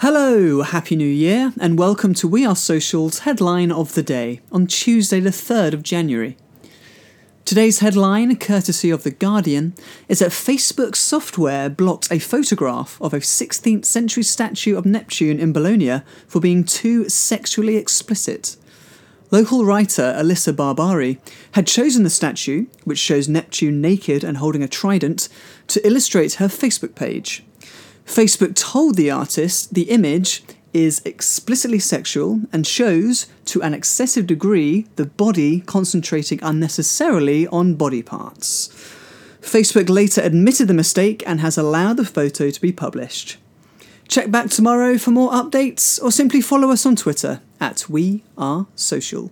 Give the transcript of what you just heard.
Hello, Happy New Year, and welcome to We Are Social's headline of the day on Tuesday, the 3rd of January. Today's headline, courtesy of The Guardian, is that Facebook software blocked a photograph of a 16th century statue of Neptune in Bologna for being too sexually explicit. Local writer Elisa Barbari had chosen the statue, which shows Neptune naked and holding a trident, to illustrate her Facebook page. Facebook told the artist the image is explicitly sexual and shows, to an excessive degree, the body concentrating unnecessarily on body parts. Facebook later admitted the mistake and has allowed the photo to be published. Check back tomorrow for more updates or simply follow us on Twitter at We Are Social.